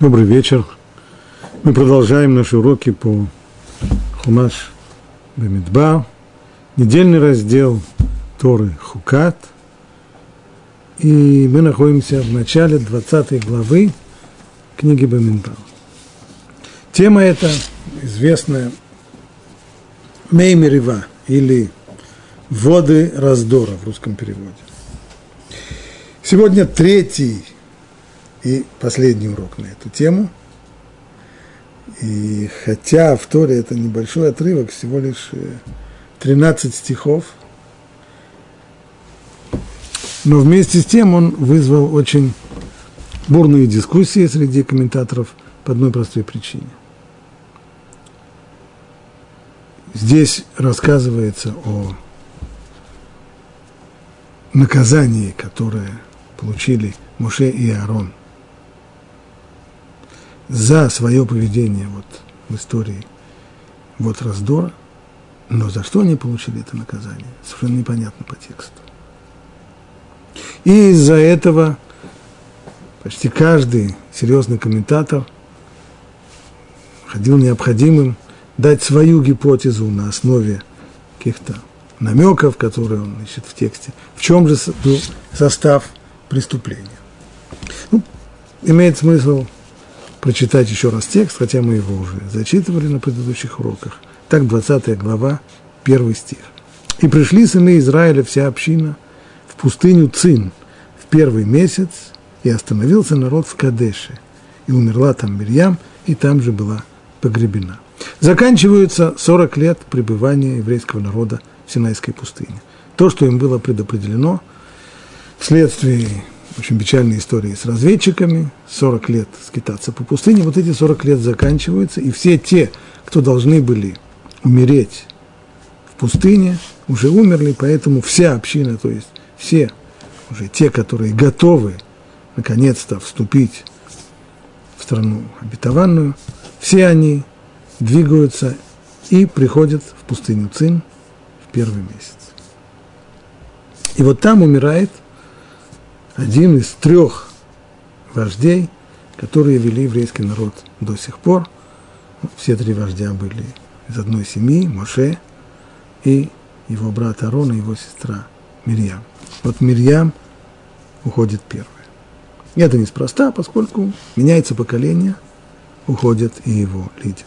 Добрый вечер. Мы продолжаем наши уроки по Хумаш Бамидба, недельный раздел Торы Хукат. И мы находимся в начале 20 главы книги Бамидба. Тема эта известная Меймерива или Воды раздора в русском переводе. Сегодня третий и последний урок на эту тему. И хотя в Торе это небольшой отрывок, всего лишь 13 э, стихов, но вместе с тем он вызвал очень бурные дискуссии среди комментаторов по одной простой причине. Здесь рассказывается о наказании, которое получили Муше и Аарон за свое поведение вот в истории вот раздора, но за что они получили это наказание, совершенно непонятно по тексту. И из-за этого почти каждый серьезный комментатор ходил необходимым дать свою гипотезу на основе каких-то намеков, которые он ищет в тексте, в чем же был состав преступления. Ну, имеет смысл прочитать еще раз текст, хотя мы его уже зачитывали на предыдущих уроках. Так, 20 глава, первый стих. «И пришли сыны Израиля, вся община, в пустыню Цин в первый месяц, и остановился народ в Кадеше, и умерла там Мирьям, и там же была погребена». Заканчиваются 40 лет пребывания еврейского народа в Синайской пустыне. То, что им было предопределено вследствие очень печальные истории с разведчиками, 40 лет скитаться по пустыне, вот эти 40 лет заканчиваются, и все те, кто должны были умереть в пустыне, уже умерли, поэтому вся община, то есть все уже те, которые готовы наконец-то вступить в страну обетованную, все они двигаются и приходят в пустыню Цин в первый месяц. И вот там умирает – один из трех вождей, которые вели еврейский народ до сих пор. Все три вождя были из одной семьи, Моше и его брат Арон и его сестра Мирьям. Вот Мирьям уходит первой. И это неспроста, поскольку меняется поколение, уходит и его лидер.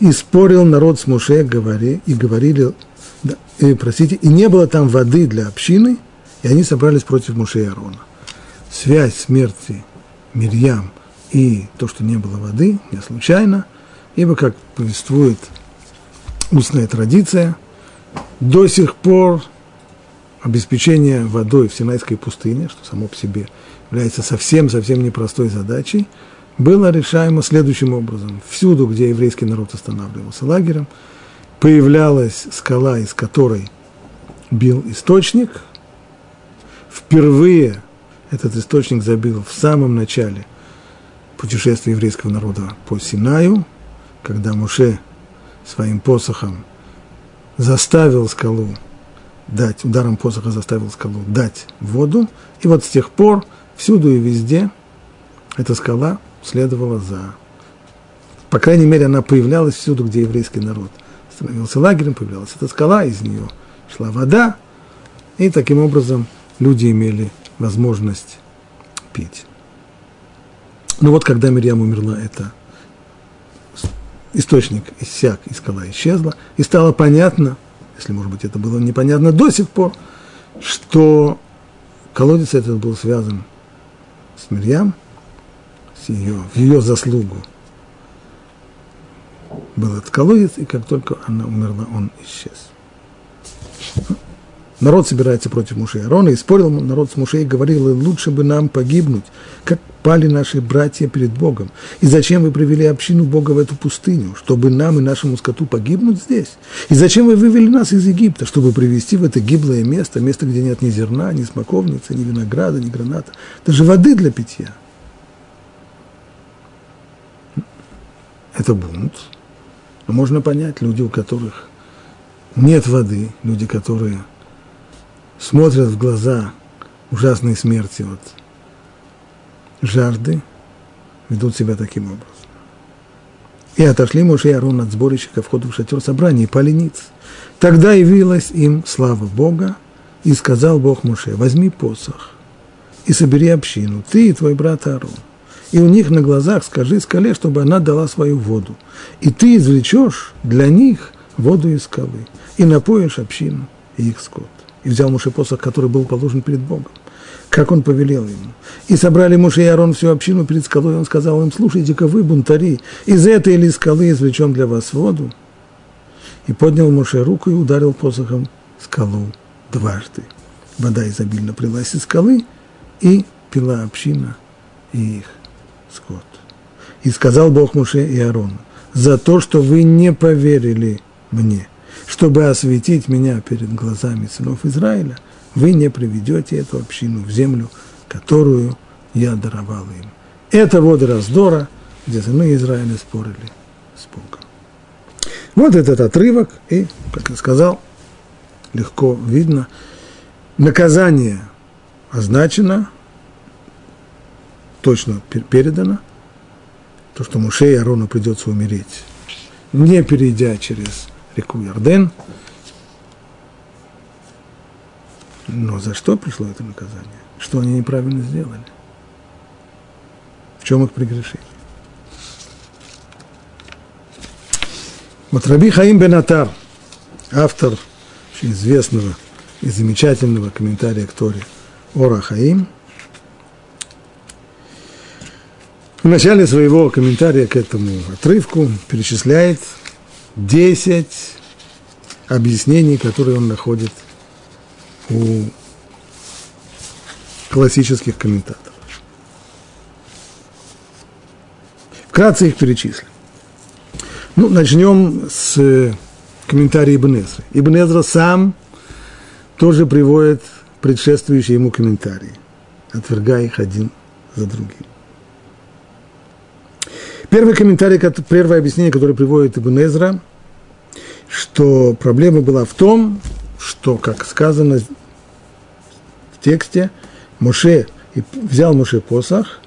И спорил народ с Моше, говори, и говорили, да, и, простите, и не было там воды для общины – и они собрались против Муше и Аарона. Связь смерти Мирьям и то, что не было воды, не случайно, ибо, как повествует устная традиция, до сих пор обеспечение водой в Синайской пустыне, что само по себе является совсем-совсем непростой задачей, было решаемо следующим образом. Всюду, где еврейский народ останавливался лагерем, появлялась скала, из которой бил источник – впервые этот источник забил в самом начале путешествия еврейского народа по Синаю, когда Муше своим посохом заставил скалу дать, ударом посоха заставил скалу дать воду, и вот с тех пор всюду и везде эта скала следовала за... По крайней мере, она появлялась всюду, где еврейский народ становился лагерем, появлялась эта скала, из нее шла вода, и таким образом люди имели возможность пить. Но вот когда Мирьям умерла, это источник иссяк, и скала исчезла, и стало понятно, если, может быть, это было непонятно до сих пор, что колодец этот был связан с Мирьям, с ее, в ее заслугу был этот колодец, и как только она умерла, он исчез народ собирается против Муше Аарона, и спорил народ с Муше и говорил, лучше бы нам погибнуть, как пали наши братья перед Богом. И зачем вы привели общину Бога в эту пустыню, чтобы нам и нашему скоту погибнуть здесь? И зачем вы вывели нас из Египта, чтобы привести в это гиблое место, место, где нет ни зерна, ни смоковницы, ни винограда, ни граната, даже воды для питья? Это бунт. Но можно понять, люди, у которых нет воды, люди, которые смотрят в глаза ужасной смерти от жажды, ведут себя таким образом. И отошли Моше и Арон от сборища ко входу в шатер собрания и пали ниц. Тогда явилась им слава Бога, и сказал Бог Моше, возьми посох и собери общину, ты и твой брат Аарон. И у них на глазах скажи скале, чтобы она дала свою воду. И ты извлечешь для них воду из скалы, и напоишь общину и их скот. И взял Муше посох, который был положен перед Богом, как он повелел ему. И собрали Муше и Аарон всю общину перед скалой, и он сказал им, слушайте-ка вы, бунтари, из этой или скалы извлечем для вас воду. И поднял Муше руку и ударил посохом скалу дважды. Вода изобильно прилась из скалы, и пила община и их скот. И сказал Бог Муше и Аарону, за то, что вы не поверили мне, чтобы осветить меня перед глазами сынов Израиля, вы не приведете эту общину в землю, которую я даровал им. Это воды раздора, где сыны Израиля спорили с Богом. Вот этот отрывок, и, как я сказал, легко видно, наказание означено, точно передано, то, что Муше и Арону придется умереть, не перейдя через реку Ярден. Но за что пришло это наказание? Что они неправильно сделали? В чем их прегрешение? Вот Раби Хаим Бенатар, автор очень известного и замечательного комментария к Торе Ора Хаим, в начале своего комментария к этому отрывку перечисляет 10 объяснений, которые он находит у классических комментаторов. Вкратце их перечислим. Ну, начнем с комментария Ибн Эзры. Ибн Эзра сам тоже приводит предшествующие ему комментарии, отвергая их один за другим. Первый комментарий, первое объяснение, которое приводит Ибн Эзра, что проблема была в том, что, как сказано в тексте, Моше взял Моше посох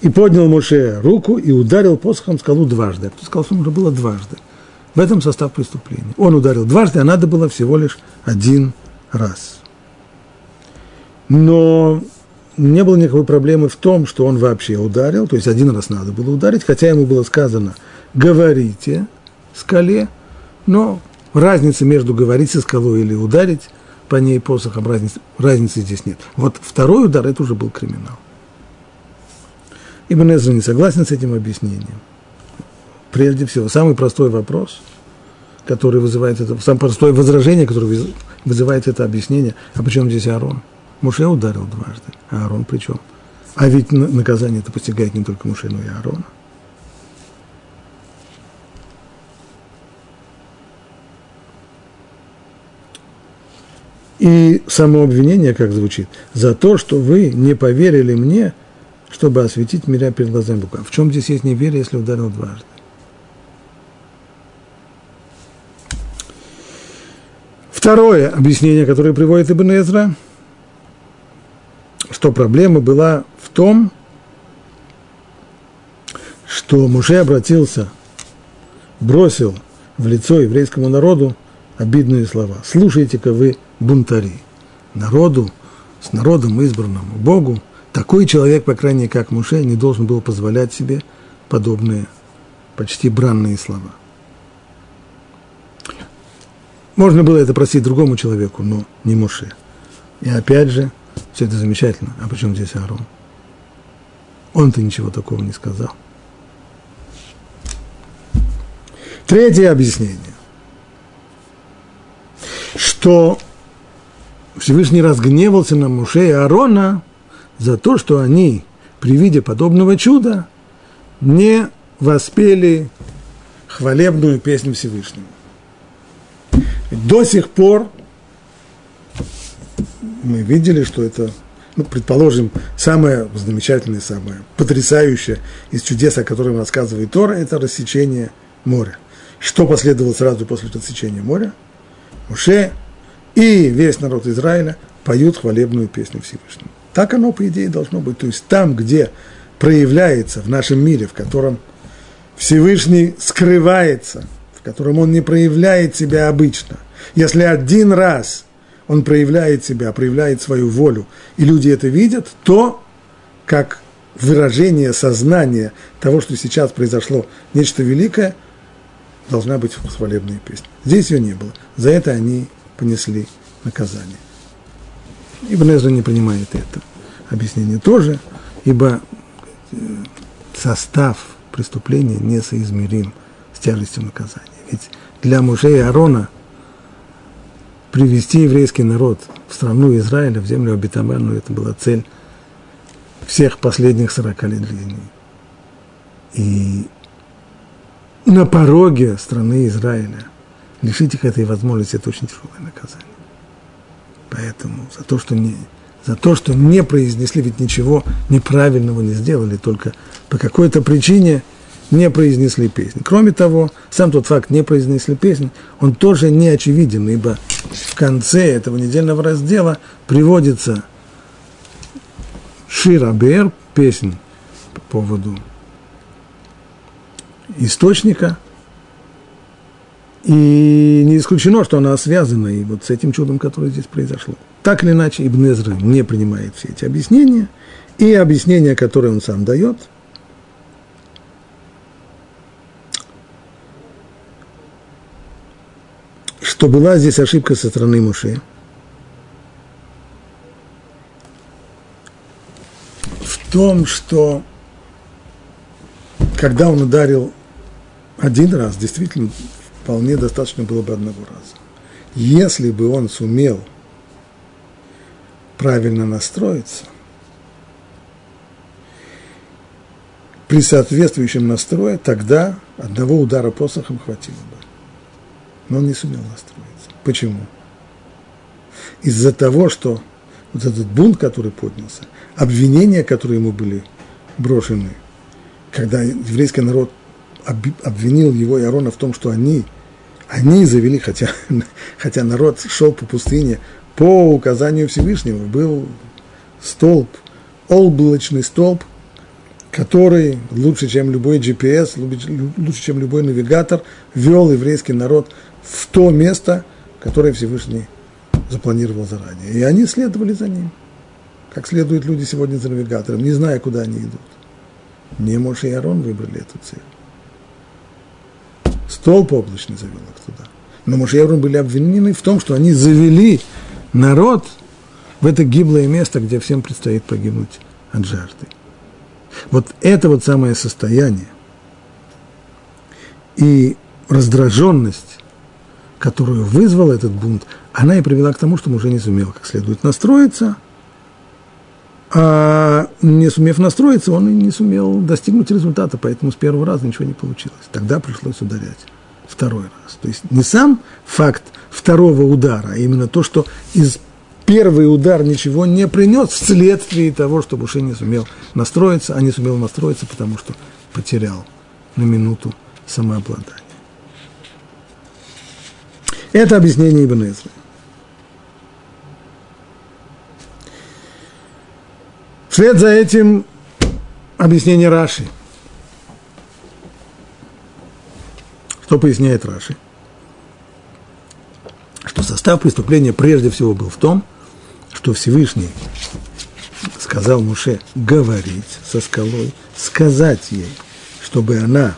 и поднял Моше руку и ударил посохом скалу дважды. Кто сказал, что нужно было дважды. В этом состав преступления. Он ударил дважды, а надо было всего лишь один раз. Но не было никакой проблемы в том, что он вообще ударил, то есть один раз надо было ударить, хотя ему было сказано «говорите скале», но разницы между говорить со скалой или ударить по ней посохом, разницы, разницы здесь нет. Вот второй удар – это уже был криминал. Ибн Эзра не согласен с этим объяснением. Прежде всего, самый простой вопрос, который вызывает это, самое простое возражение, которое вызывает это объяснение, а почему здесь Аарон? Муше ударил дважды, а Аарон при чем? А ведь наказание это постигает не только Муше, но и Аарона. И само обвинение, как звучит, за то, что вы не поверили мне, чтобы осветить меня перед глазами Бога. В чем здесь есть неверие, если ударил дважды? Второе объяснение, которое приводит Ибн Эзра, что проблема была в том, что Муше обратился, бросил в лицо еврейскому народу обидные слова. Слушайте-ка вы, бунтари, народу, с народом избранному Богу, такой человек, по крайней мере, как Муше, не должен был позволять себе подобные почти бранные слова. Можно было это простить другому человеку, но не Муше. И опять же, все это замечательно. А почему здесь Аарон? Он-то ничего такого не сказал. Третье объяснение, что Всевышний разгневался на Муше и Аарона за то, что они при виде подобного чуда не воспели хвалебную песню Всевышнему. До сих пор мы видели, что это, ну, предположим, самое замечательное, самое потрясающее из чудес, о котором рассказывает Тора, это рассечение моря. Что последовало сразу после рассечения моря? Муше и весь народ Израиля поют хвалебную песню Всевышнему. Так оно, по идее, должно быть. То есть там, где проявляется в нашем мире, в котором Всевышний скрывается, в котором он не проявляет себя обычно, если один раз он проявляет себя, проявляет свою волю, и люди это видят, то как выражение сознания того, что сейчас произошло нечто великое, должна быть хвалебная песня. Здесь ее не было. За это они понесли наказание. Ибн Эзра не принимает это объяснение тоже, ибо э, состав преступления несоизмерим с тяжестью наказания. Ведь для мужей Аарона привести еврейский народ в страну Израиля, в землю обетованную, это была цель всех последних 40 лет жизни. И на пороге страны Израиля лишить их этой возможности – это очень тяжелое наказание. Поэтому за то, что не, за то, что не произнесли, ведь ничего неправильного не сделали, только по какой-то причине не произнесли песнь. Кроме того, сам тот факт не произнесли песнь, он тоже не очевиден, ибо в конце этого недельного раздела приводится Ширабер, песнь по поводу источника, и не исключено, что она связана и вот с этим чудом, которое здесь произошло. Так или иначе, Ибн Эзра не принимает все эти объяснения, и объяснения, которые он сам дает, что была здесь ошибка со стороны Муше. В том, что когда он ударил один раз, действительно, вполне достаточно было бы одного раза. Если бы он сумел правильно настроиться, при соответствующем настрое, тогда одного удара посохом хватило бы. Но он не сумел настроиться. Почему? Из-за того, что вот этот бунт, который поднялся, обвинения, которые ему были брошены, когда еврейский народ обвинил его и Аарона в том, что они, они завели, хотя, хотя народ шел по пустыне по указанию Всевышнего, был столб, облачный столб, который лучше, чем любой GPS, лучше, чем любой навигатор, вел еврейский народ в то место, которое Всевышний запланировал заранее. И они следовали за ним, как следуют люди сегодня за навигатором, не зная, куда они идут. Не Моше и Арон выбрали эту цель. Столб облачный завел их туда. Но Моше и Арон были обвинены в том, что они завели народ в это гиблое место, где всем предстоит погибнуть от жажды. Вот это вот самое состояние и раздраженность, которую вызвал этот бунт, она и привела к тому, что уже не сумел как следует настроиться – а не сумев настроиться, он и не сумел достигнуть результата, поэтому с первого раза ничего не получилось. Тогда пришлось ударять второй раз. То есть не сам факт второго удара, а именно то, что из первый удар ничего не принес вследствие того, что Буше не сумел настроиться, а не сумел настроиться, потому что потерял на минуту самообладание. Это объяснение Ибн Эзры. Вслед за этим объяснение Раши. Что поясняет Раши? Что состав преступления прежде всего был в том, что Всевышний сказал Муше говорить со скалой, сказать ей, чтобы она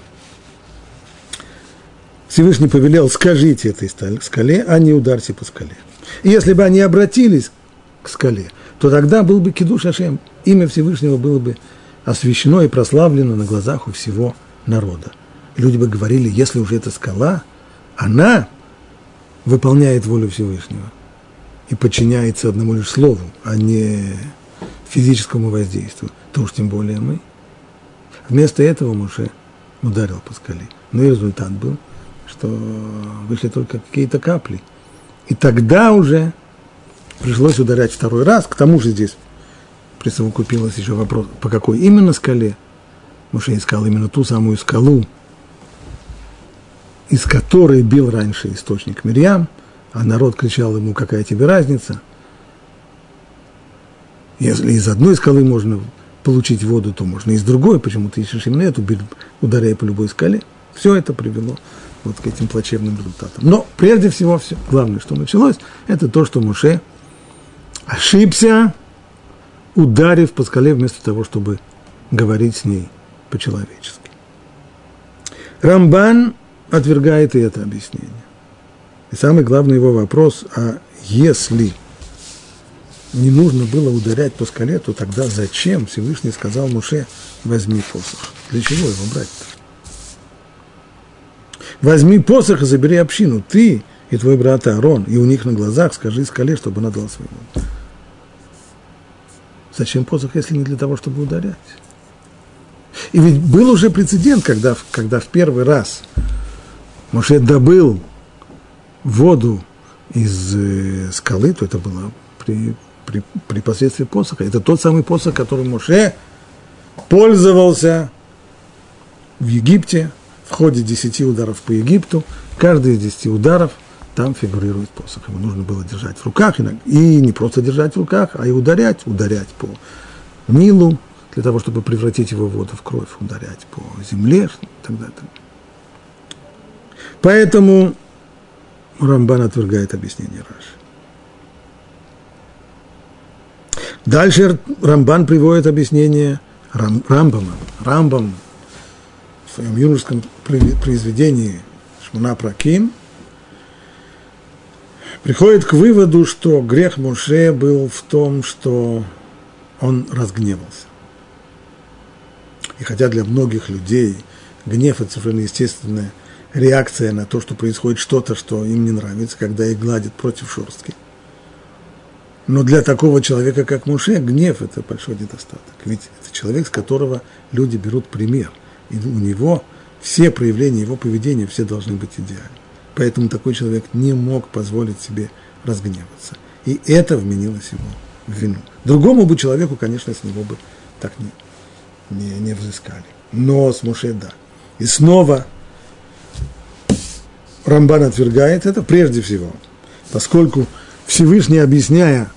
Всевышний повелел, скажите этой скале, а не ударьте по скале. И если бы они обратились к скале, то тогда был бы кидуш Ашем, имя Всевышнего было бы освящено и прославлено на глазах у всего народа. люди бы говорили, если уже эта скала, она выполняет волю Всевышнего и подчиняется одному лишь слову, а не физическому воздействию, то уж тем более мы. Вместо этого Муше ударил по скале. Но и результат был, что вышли только какие-то капли. И тогда уже пришлось ударять второй раз, к тому же здесь присовокупилось еще вопрос, по какой именно скале. Муше искал именно ту самую скалу, из которой бил раньше источник Мирьям, а народ кричал ему, какая тебе разница. Если из одной скалы можно получить воду, то можно и с другой. Почему ты ищешь именно эту, ударяя по любой скале? Все это привело вот к этим плачевным результатам. Но прежде всего, все, главное, что началось, это то, что Муше ошибся, ударив по скале вместо того, чтобы говорить с ней по-человечески. Рамбан отвергает и это объяснение. И самый главный его вопрос, а если не нужно было ударять по скале, то тогда зачем Всевышний сказал Муше, возьми посох? Для чего его брать-то? Возьми посох и забери общину, ты и твой брат Аарон, и у них на глазах скажи скале, чтобы она дала своему. Зачем посох, если не для того, чтобы ударять? И ведь был уже прецедент, когда, когда в первый раз Моше добыл воду из э, скалы, то это было при, при, при посредстве посоха. Это тот самый посох, которым Моше пользовался в Египте в ходе десяти ударов по Египту. Каждый из десяти ударов там фигурирует посох. Его нужно было держать в руках, и не просто держать в руках, а и ударять, ударять по Нилу, для того, чтобы превратить его воду в кровь, ударять по земле и так далее. Поэтому Рамбан отвергает объяснение Раши. Дальше Рамбан приводит объяснение Рам, Рамбама. Рамбам в своем юношеском произведении Шмуна Праким приходит к выводу, что грех Моше был в том, что он разгневался. И хотя для многих людей гнев – это совершенно естественная реакция на то, что происходит что-то, что им не нравится, когда их гладят против шерстки. Но для такого человека, как Муше, гнев – это большой недостаток. Ведь это человек, с которого люди берут пример. И у него все проявления его поведения, все должны быть идеальны. Поэтому такой человек не мог позволить себе разгневаться. И это вменилось ему в вину. Другому бы человеку, конечно, с него бы так не, не, не взыскали. Но с Муше да. И снова Рамбан отвергает это прежде всего, поскольку Всевышний, объясняя,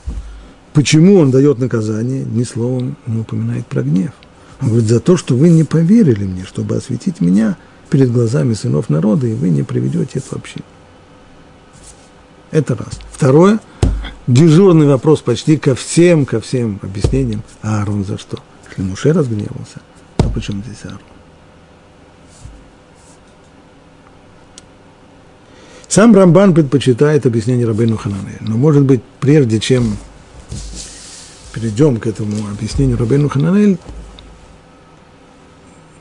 почему он дает наказание, ни словом не упоминает про гнев. Он за то, что вы не поверили мне, чтобы осветить меня перед глазами сынов народа, и вы не приведете это вообще. Это раз. Второе, дежурный вопрос почти ко всем, ко всем объяснениям. А Аарон за что? Если Муше разгневался, то почему здесь Аарон? Сам Рамбан предпочитает объяснение Рабейну Хананеля. Но, может быть, прежде чем перейдем к этому объяснению Рабейну Хананель,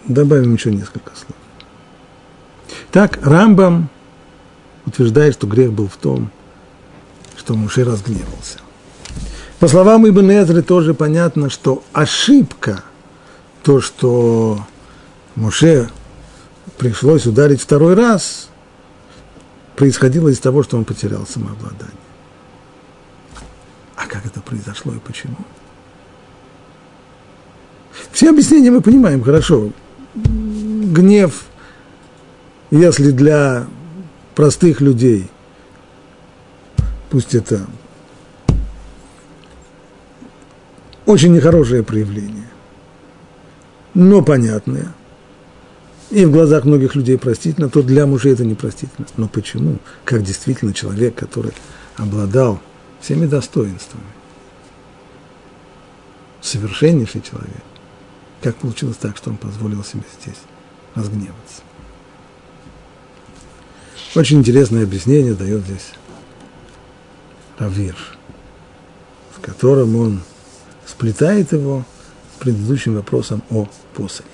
добавим еще несколько слов. Так, Рамбам утверждает, что грех был в том, что Муше разгневался. По словам Ибн Эзры тоже понятно, что ошибка, то, что Муше пришлось ударить второй раз, происходило из того, что он потерял самообладание. А как это произошло и почему? Все объяснения мы понимаем хорошо. Гнев, если для простых людей, пусть это очень нехорошее проявление, но понятное – и в глазах многих людей простительно, то для мужей это непростительно. Но почему? Как действительно человек, который обладал всеми достоинствами, совершеннейший человек, как получилось так, что он позволил себе здесь разгневаться? Очень интересное объяснение дает здесь Равир, в котором он сплетает его с предыдущим вопросом о посохе.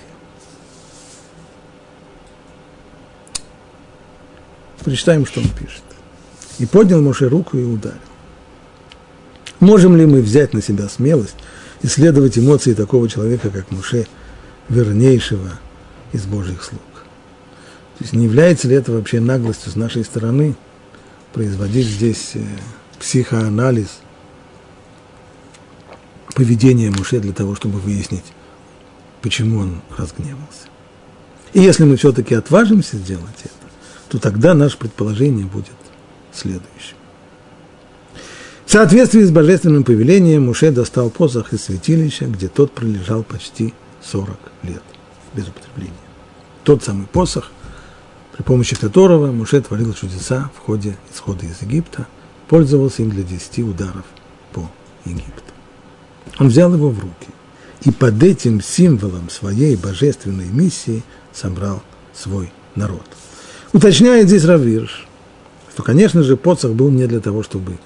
Прочитаем, что он пишет. И поднял Моше руку и ударил. Можем ли мы взять на себя смелость исследовать эмоции такого человека, как Муше, вернейшего из Божьих слуг? То есть не является ли это вообще наглостью с нашей стороны производить здесь э, психоанализ поведения Муше для того, чтобы выяснить, почему он разгневался? И если мы все-таки отважимся сделать это, то тогда наше предположение будет следующим. Соответствии с божественным повелением Муше достал посох из святилища, где тот пролежал почти 40 лет без употребления. Тот самый посох, при помощи которого Муше творил чудеса в ходе исхода из Египта, пользовался им для 10 ударов по Египту. Он взял его в руки и под этим символом своей божественной миссии собрал свой народ. Уточняет здесь Равирш, что, конечно же, посох был не для того, чтобы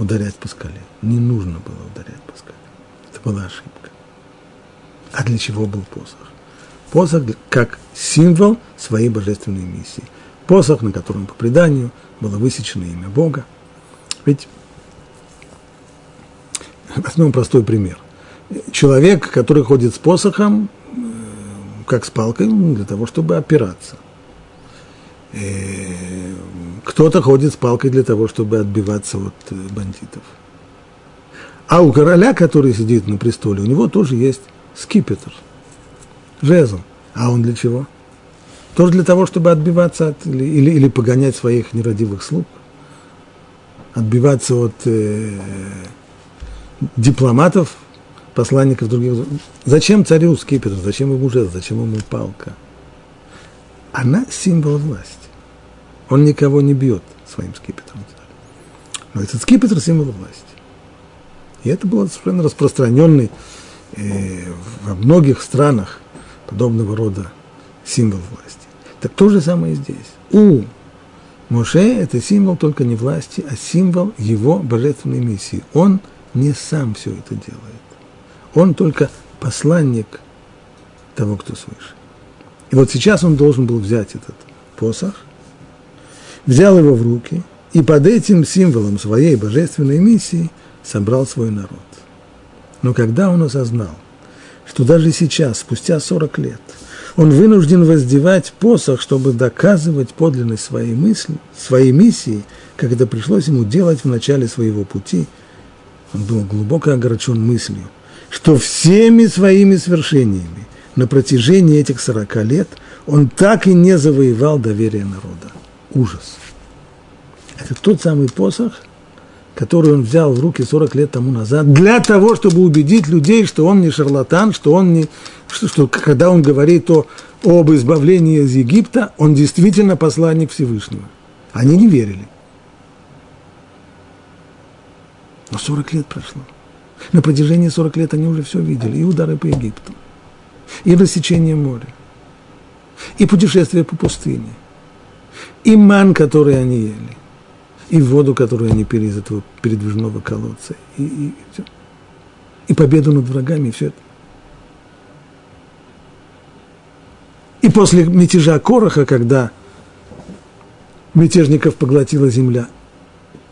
ударять по скале. Не нужно было ударять по скале. Это была ошибка. А для чего был посох? Посох как символ своей божественной миссии. Посох, на котором по преданию было высечено имя Бога. Ведь возьмем простой пример. Человек, который ходит с посохом, э, как с палкой, для того, чтобы опираться. Э, кто-то ходит с палкой для того, чтобы отбиваться от э, бандитов. А у короля, который сидит на престоле, у него тоже есть скипетр, жезл. А он для чего? Тоже для того, чтобы отбиваться от, или, или, или погонять своих нерадивых слуг, отбиваться от э, дипломатов, посланников других. Зачем царю скипетр, зачем ему жезл, зачем ему палка? Она символ власти. Он никого не бьет своим скипетром. Но этот скипетр – символ власти. И это было совершенно распространенный э, во многих странах подобного рода символ власти. Так то же самое и здесь. У Моше это символ только не власти, а символ его божественной миссии. Он не сам все это делает. Он только посланник того, кто свыше. И вот сейчас он должен был взять этот посох – взял его в руки и под этим символом своей божественной миссии собрал свой народ. Но когда он осознал, что даже сейчас, спустя 40 лет, он вынужден воздевать посох, чтобы доказывать подлинность своей мысли, своей миссии, как это пришлось ему делать в начале своего пути, он был глубоко огорчен мыслью, что всеми своими свершениями на протяжении этих 40 лет он так и не завоевал доверие народа ужас. Это тот самый посох, который он взял в руки 40 лет тому назад, для того, чтобы убедить людей, что он не шарлатан, что он не, что, что когда он говорит о, об избавлении из Египта, он действительно посланник Всевышнего. Они не верили. Но 40 лет прошло. На протяжении 40 лет они уже все видели. И удары по Египту, и рассечение моря, и путешествие по пустыне, и ман, который они ели, и воду, которую они пили из этого передвижного колодца, и, и, все. и победу над врагами, и все это. И после мятежа Короха, когда мятежников поглотила земля,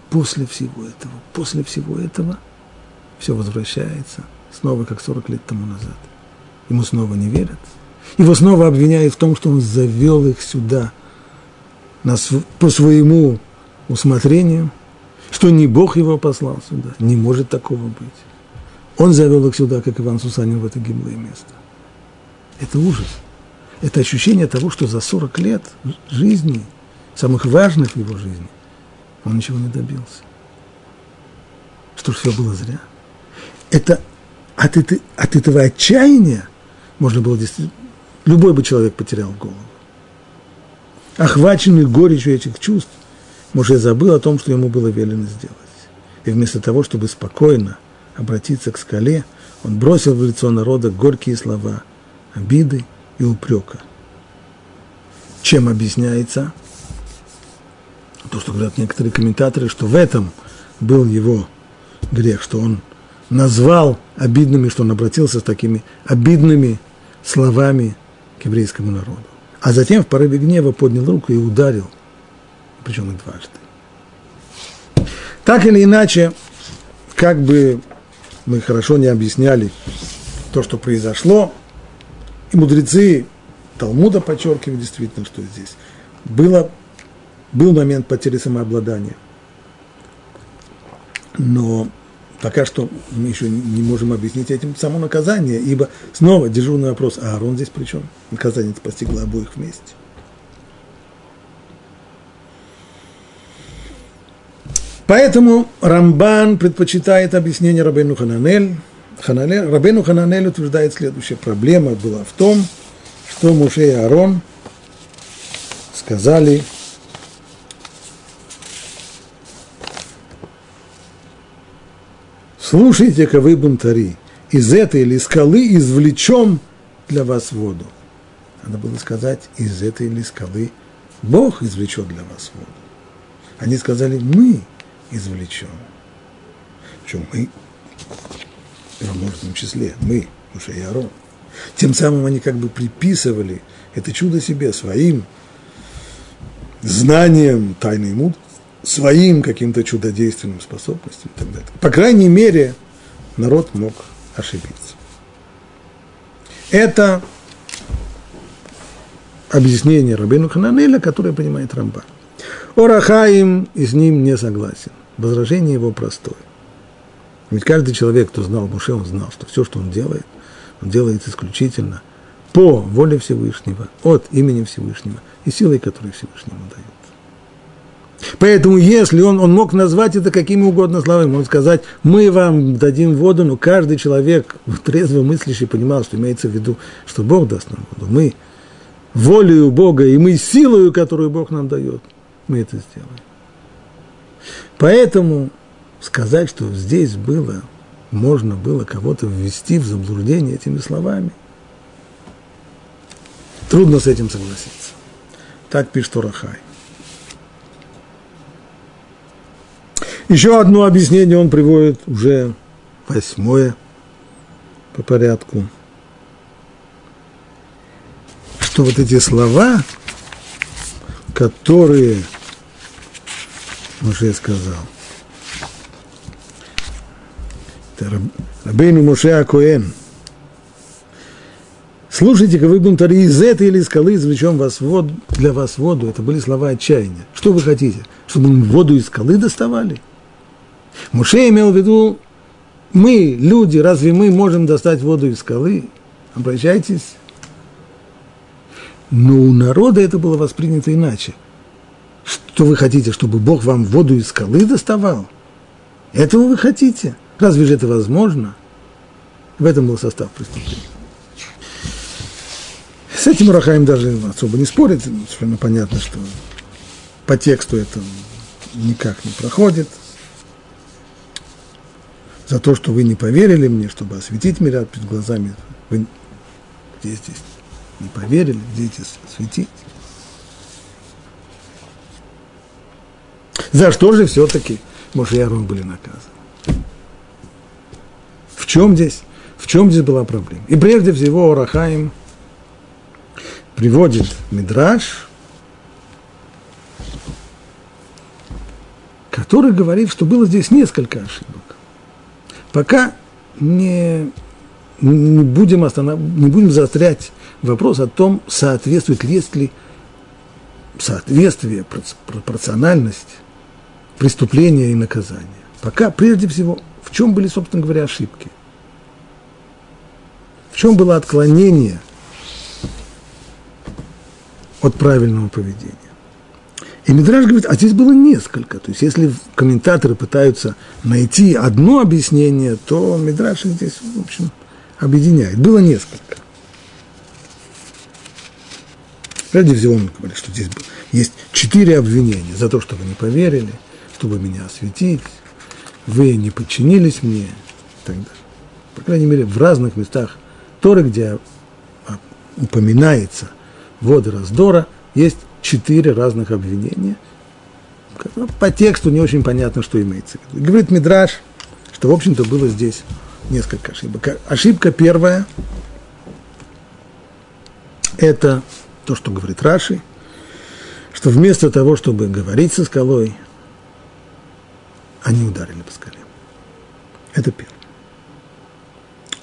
после всего этого, после всего этого, все возвращается, снова как 40 лет тому назад. Ему снова не верят. Его снова обвиняют в том, что он завел их сюда – по своему усмотрению, что не Бог его послал сюда. Не может такого быть. Он завел их сюда, как Иван Сусанин, в это гиблое место. Это ужас. Это ощущение того, что за 40 лет жизни, самых важных в его жизни, он ничего не добился. Что все было зря. Это от, это, от этого отчаяния можно было действительно... Любой бы человек потерял голову охваченный горечью этих чувств, Муше забыл о том, что ему было велено сделать. И вместо того, чтобы спокойно обратиться к скале, он бросил в лицо народа горькие слова обиды и упрека. Чем объясняется то, что говорят некоторые комментаторы, что в этом был его грех, что он назвал обидными, что он обратился с такими обидными словами к еврейскому народу а затем в порыве гнева поднял руку и ударил, причем и дважды. Так или иначе, как бы мы хорошо не объясняли то, что произошло, и мудрецы Талмуда подчеркивают действительно, что здесь было, был момент потери самообладания. Но пока что мы еще не можем объяснить этим само наказание, ибо снова дежурный вопрос, а Аарон здесь при чем? Наказание постигло обоих вместе. Поэтому Рамбан предпочитает объяснение Рабейну Хананель. Хананель. Рабейну Хананель утверждает следующее. Проблема была в том, что Муше и Аарон сказали, слушайте-ка вы, бунтари, из этой или скалы извлечем для вас воду. Надо было сказать, из этой или скалы Бог извлечет для вас воду. Они сказали, мы извлечем. Причем мы, в множественном числе, мы, Муше и Арон. Тем самым они как бы приписывали это чудо себе своим знанием тайной мудрости, своим каким-то чудодейственным способностям и так далее. По крайней мере, народ мог ошибиться. Это объяснение Рабину Хананеля, которое понимает Рамбан. Орахаим и с ним не согласен. Возражение его простое. Ведь каждый человек, кто знал Муше, он знал, что все, что он делает, он делает исключительно по воле Всевышнего, от имени Всевышнего и силой, которую Всевышнему дает. Поэтому, если он, он мог назвать это какими угодно словами, он сказать, мы вам дадим воду, но каждый человек, трезво мыслящий, понимал, что имеется в виду, что Бог даст нам воду. Мы волею Бога и мы силою, которую Бог нам дает, мы это сделаем. Поэтому сказать, что здесь было, можно было кого-то ввести в заблуждение этими словами, трудно с этим согласиться. Так пишет Урахай. Еще одно объяснение он приводит, уже восьмое по порядку, что вот эти слова, которые Моше сказал, это Рабейну Моше Акоэн, Слушайте-ка, вы бунтари, из этой или скалы извлечем вас воду, для вас воду. Это были слова отчаяния. Что вы хотите? Чтобы мы воду из скалы доставали? Муше имел в виду, мы, люди, разве мы можем достать воду из скалы? Обращайтесь. Но у народа это было воспринято иначе. Что вы хотите, чтобы Бог вам воду из скалы доставал? Этого вы хотите? Разве же это возможно? В этом был состав преступления. С этим Рахаим даже особо не спорит, совершенно понятно, что по тексту это никак не проходит – за то, что вы не поверили мне, чтобы осветить меня перед глазами. Вы где здесь не поверили, где здесь светить? За что же все-таки Моше и Арон были наказаны? В чем здесь? В чем здесь была проблема? И прежде всего Орахаим приводит Мидраш, который говорит, что было здесь несколько ошибок пока не, не, будем останов... не будем заострять вопрос о том, соответствует ли, есть ли соответствие, пропорциональность преступления и наказания. Пока, прежде всего, в чем были, собственно говоря, ошибки? В чем было отклонение от правильного поведения? И Мидраж говорит, а здесь было несколько. То есть, если комментаторы пытаются найти одно объяснение, то Мидраж здесь, в общем, объединяет. Было несколько. Прежде всего, он говорит, что здесь есть четыре обвинения за то, что вы не поверили, чтобы меня осветить, вы не подчинились мне и так далее. По крайней мере, в разных местах Торы, где упоминается воды раздора, есть четыре разных обвинения. По тексту не очень понятно, что имеется в виду. Говорит Мидраш, что, в общем-то, было здесь несколько ошибок. Ошибка первая – это то, что говорит Раши, что вместо того, чтобы говорить со скалой, они ударили по скале. Это первое.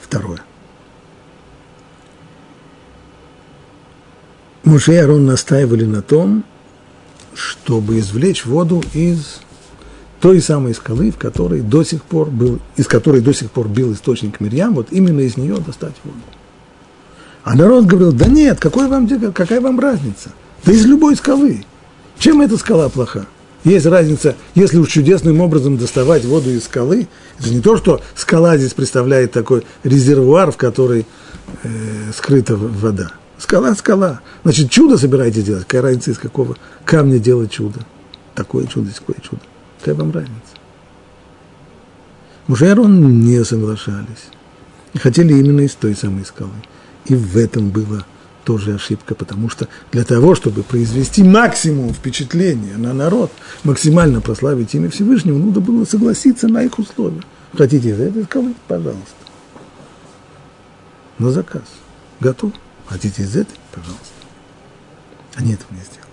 Второе – Муше и Арон настаивали на том, чтобы извлечь воду из той самой скалы, в которой до сих пор был, из которой до сих пор бил источник Мирьям, вот именно из нее достать воду. А народ говорил, да нет, какой вам, какая вам разница? Да из любой скалы. Чем эта скала плоха? Есть разница, если уж чудесным образом доставать воду из скалы, это не то, что скала здесь представляет такой резервуар, в который э, скрыта вода. Скала – скала. Значит, чудо собираетесь делать. Какая разница, из какого камня делать чудо? Такое чудо, такое чудо. Какая вам разница? Муж и не соглашались. И хотели именно из той самой скалы. И в этом было тоже ошибка, потому что для того, чтобы произвести максимум впечатления на народ, максимально прославить имя Всевышнего, нужно было согласиться на их условия. Хотите из этой скалы? Пожалуйста. На заказ. Готов? Хотите из этой? Пожалуйста. Они этого не сделали.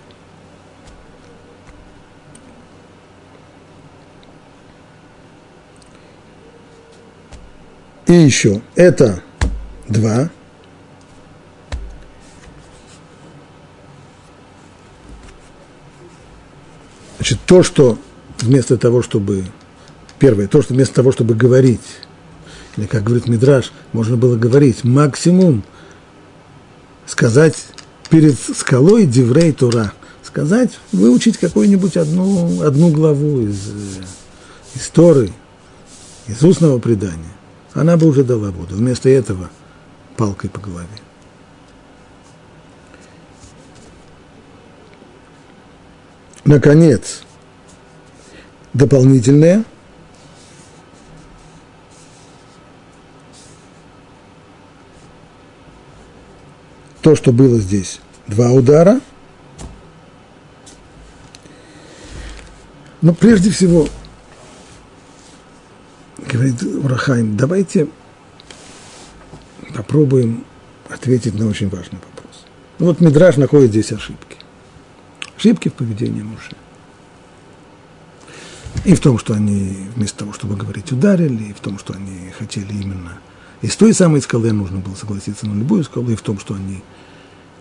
И еще, это два – Значит, то, что вместо того, чтобы... Первое, то, что вместо того, чтобы говорить, или, как говорит Мидраш, можно было говорить максимум, сказать перед скалой Диврей Тура, сказать, выучить какую-нибудь одну, одну главу из, из Торы, из устного предания. Она бы уже дала воду. Вместо этого палкой по голове. Наконец, дополнительное. То, что было здесь, два удара. Но прежде всего, говорит Урахайм, давайте попробуем ответить на очень важный вопрос. Ну вот Мидраж находит здесь ошибки ошибки в поведении Муше. И в том, что они вместо того, чтобы говорить, ударили, и в том, что они хотели именно из той самой скалы нужно было согласиться на любую скалу, и в том, что они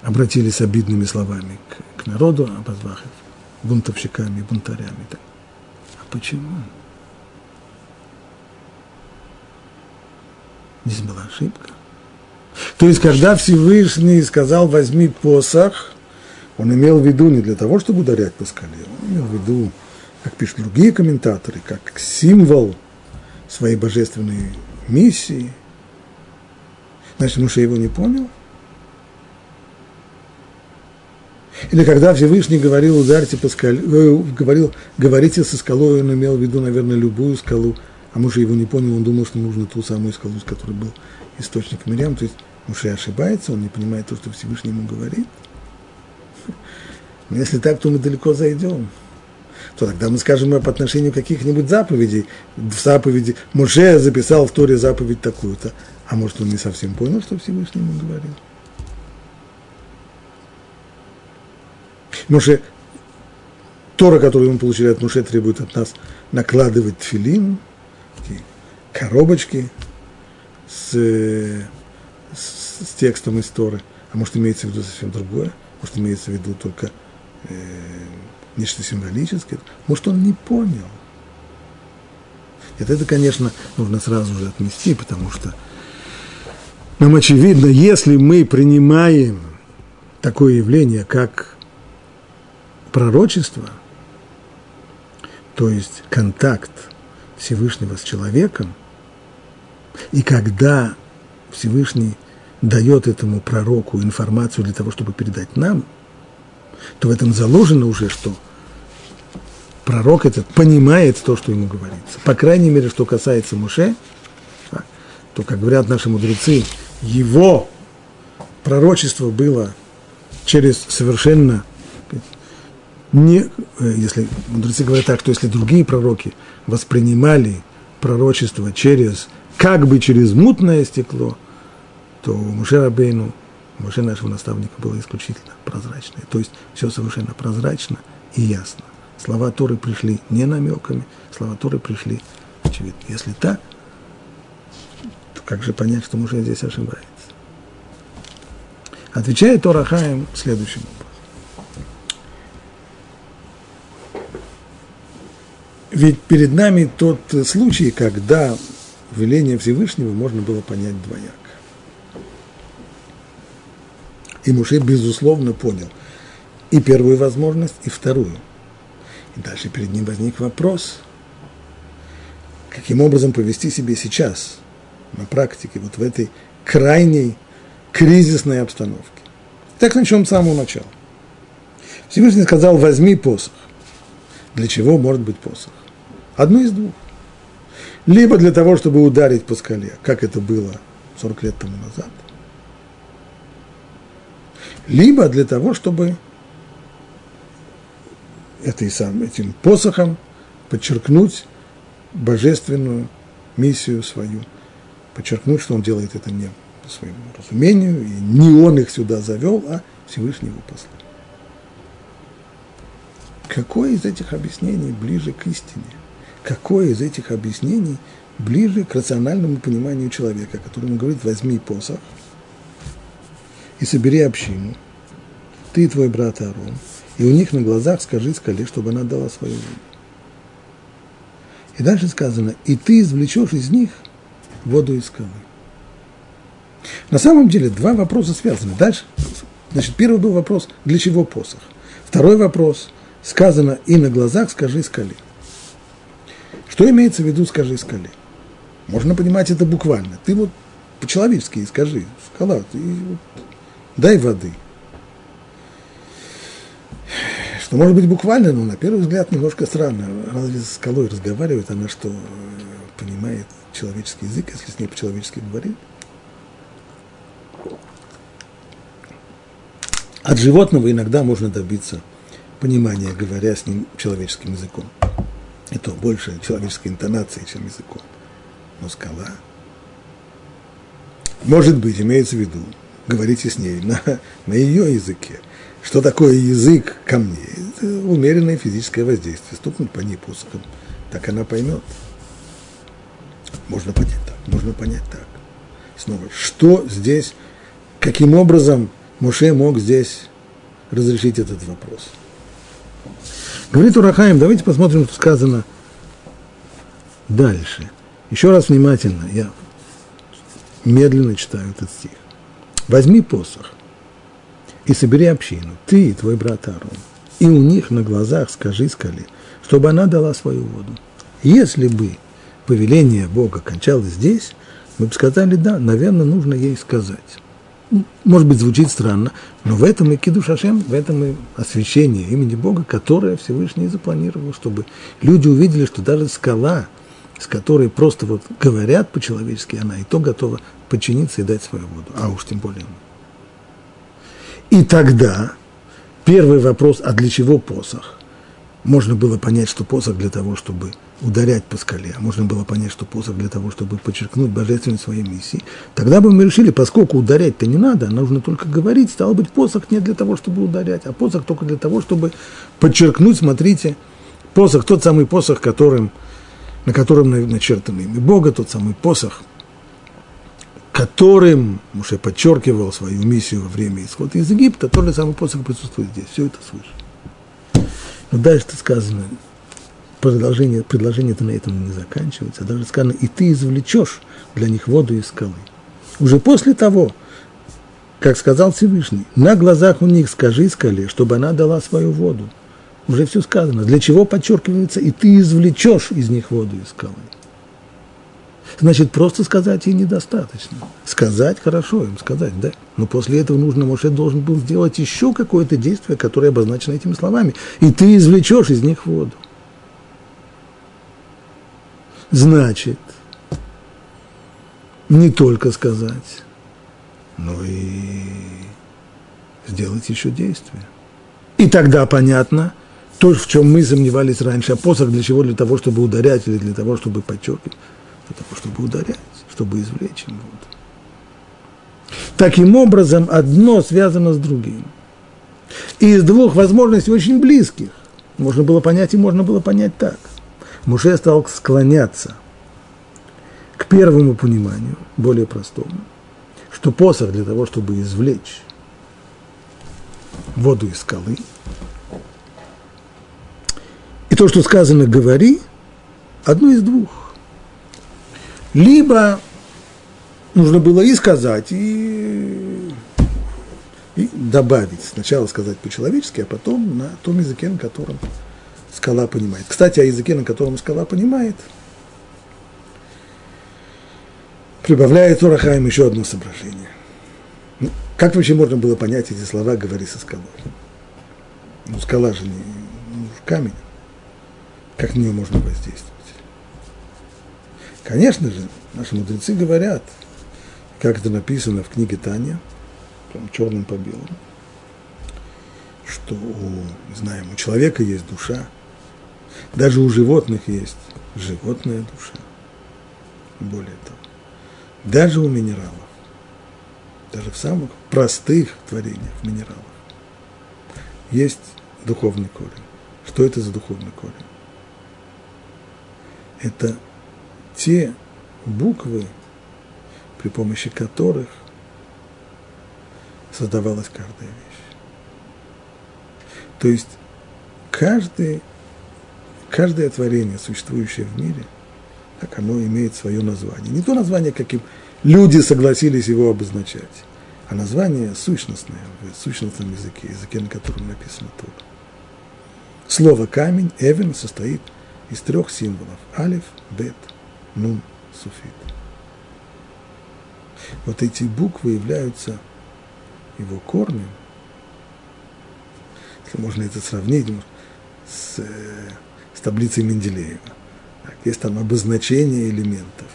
обратились обидными словами к, к народу, обозвав их бунтовщиками, бунтарями. А почему? Здесь была ошибка. То есть, когда Всевышний сказал, возьми посох, он имел в виду не для того, чтобы ударять по скале, он имел в виду, как пишут другие комментаторы, как символ своей божественной миссии. Значит, Муше его не понял? Или когда Всевышний говорил, ударьте по скале, э, говорил, говорите со скалой, он имел в виду, наверное, любую скалу, а Муше его не понял, он думал, что нужно ту самую скалу, с которой был источник Мирям. То есть Муше ошибается, он не понимает то, что Всевышний ему говорит – но если так, то мы далеко зайдем. То тогда мы скажем по отношению каких-нибудь заповедей. В заповеди Муше записал в Торе заповедь такую-то. А может, он не совсем понял, что Всевышний ему говорил? Муше, Тора, которую мы получили от Муше, требует от нас накладывать тфилин, коробочки с, с, с текстом из Торы. А может, имеется в виду совсем другое? Может, имеется в виду только э, нечто символическое. Может, он не понял. Это, это, конечно, нужно сразу же отмести, потому что нам очевидно, если мы принимаем такое явление, как пророчество, то есть контакт Всевышнего с человеком, и когда Всевышний дает этому пророку информацию для того, чтобы передать нам, то в этом заложено уже, что пророк этот понимает то, что ему говорится. По крайней мере, что касается Муше, то, как говорят наши мудрецы, его пророчество было через совершенно не, э, если мудрецы говорят так, что если другие пророки воспринимали пророчество через, как бы через мутное стекло, то у Муше Рабейну, у нашего наставника было исключительно прозрачное. То есть все совершенно прозрачно и ясно. Слова Торы пришли не намеками, слова Торы пришли очевидно. Если так, как же понять, что Муше здесь ошибается? Отвечает Тора Хаим следующим образом. Ведь перед нами тот случай, когда веление Всевышнего можно было понять двояко. И Муше, безусловно, понял и первую возможность, и вторую. И дальше перед ним возник вопрос, каким образом повести себе сейчас, на практике, вот в этой крайней кризисной обстановке. Так начнем с самого начала. Всевышний сказал, возьми посох. Для чего может быть посох? Одно из двух. Либо для того, чтобы ударить по скале, как это было 40 лет тому назад, либо для того, чтобы этой сам, этим посохом подчеркнуть божественную миссию свою, подчеркнуть, что он делает это не по своему разумению, и не он их сюда завел, а Всевышний его послал. Какое из этих объяснений ближе к истине? Какое из этих объяснений ближе к рациональному пониманию человека, которому говорит, возьми посох и собери общину, ты и твой брат Аарон, и у них на глазах скажи скале, чтобы она дала свою воду. И дальше сказано, и ты извлечешь из них воду из скалы. На самом деле два вопроса связаны. Дальше, значит, первый был вопрос, для чего посох? Второй вопрос, сказано, и на глазах скажи скале. Что имеется в виду скажи скале? Можно понимать это буквально. Ты вот по-человечески скажи, скала, ты вот, дай воды. Что может быть буквально, но на первый взгляд немножко странно. Разве с скалой разговаривает она, что человеческий язык, если с ней по-человечески говорит? От животного иногда можно добиться понимания, говоря с ним человеческим языком. И то больше человеческой интонации, чем языком. Но скала, может быть, имеется в виду, говорите с ней на, на ее языке. Что такое язык камней? Это умеренное физическое воздействие. Стукнуть по ней посохом, так она поймет. Можно понять так, можно понять так. Снова, что здесь, каким образом Моше мог здесь разрешить этот вопрос? Говорит Урахаем, давайте посмотрим, что сказано дальше. Еще раз внимательно, я медленно читаю этот стих. Возьми посох и собери общину, ты и твой брат Аарон, и у них на глазах скажи скале, чтобы она дала свою воду. Если бы повеление Бога кончалось здесь, мы бы сказали, да, наверное, нужно ей сказать. Может быть, звучит странно, но в этом и Киду Шашем, в этом и освящение имени Бога, которое Всевышний запланировал, чтобы люди увидели, что даже скала, с которой просто вот говорят по-человечески, она и то готова подчиниться и дать свою воду, а уж тем более. И тогда первый вопрос, а для чего посох? Можно было понять, что посох для того, чтобы ударять по скале, а можно было понять, что посох для того, чтобы подчеркнуть божественность своей миссии, тогда бы мы решили, поскольку ударять-то не надо, нужно только говорить, стало быть, посох не для того, чтобы ударять, а посох только для того, чтобы подчеркнуть, смотрите, посох, тот самый посох, которым, на котором начертано имя Бога, тот самый посох, которым Муше подчеркивал свою миссию во время исхода из Египта, тот же самый посох присутствует здесь, все это свыше. Но дальше сказано, продолжение, предложение-то на этом не заканчивается. Даже сказано, и ты извлечешь для них воду из скалы. Уже после того, как сказал Всевышний, на глазах у них скажи скале, чтобы она дала свою воду. Уже все сказано. Для чего подчеркивается, и ты извлечешь из них воду из скалы. Значит, просто сказать ей недостаточно. Сказать хорошо, им сказать, да. Но после этого нужно, может, должен был сделать еще какое-то действие, которое обозначено этими словами. И ты извлечешь из них воду. Значит, не только сказать, но и сделать еще действие. И тогда понятно, то, в чем мы сомневались раньше, а посох для чего? Для того, чтобы ударять или для того, чтобы подчеркивать? Для того, чтобы ударять, чтобы извлечь им воду. Таким образом, одно связано с другим. И из двух возможностей очень близких можно было понять и можно было понять так – Муше стал склоняться к первому пониманию, более простому, что посох для того, чтобы извлечь воду из скалы, и то, что сказано «говори», одно из двух. Либо нужно было и сказать, и, и добавить. Сначала сказать по-человечески, а потом на том языке, на котором скала понимает. Кстати, о языке, на котором скала понимает, прибавляет Урахаем еще одно соображение. Ну, как вообще можно было понять эти слова «говори со скалой»? Ну, скала же не, не камень. Как на нее можно воздействовать? Конечно же, наши мудрецы говорят, как это написано в книге Таня, прям черным по белому, что у, знаем, у человека есть душа, даже у животных есть животная душа. Более того, даже у минералов, даже в самых простых творениях минералов, есть духовный корень. Что это за духовный корень? Это те буквы, при помощи которых создавалась каждая вещь. То есть каждый, каждое творение, существующее в мире, так оно имеет свое название. Не то название, каким люди согласились его обозначать, а название сущностное, в сущностном языке, языке, на котором написано Тура. Слово «камень», «эвен» состоит из трех символов – алиф, бет, нун, суфит. Вот эти буквы являются его корнем, если можно это сравнить с, с таблицей Менделеева. Так, есть там обозначение элементов.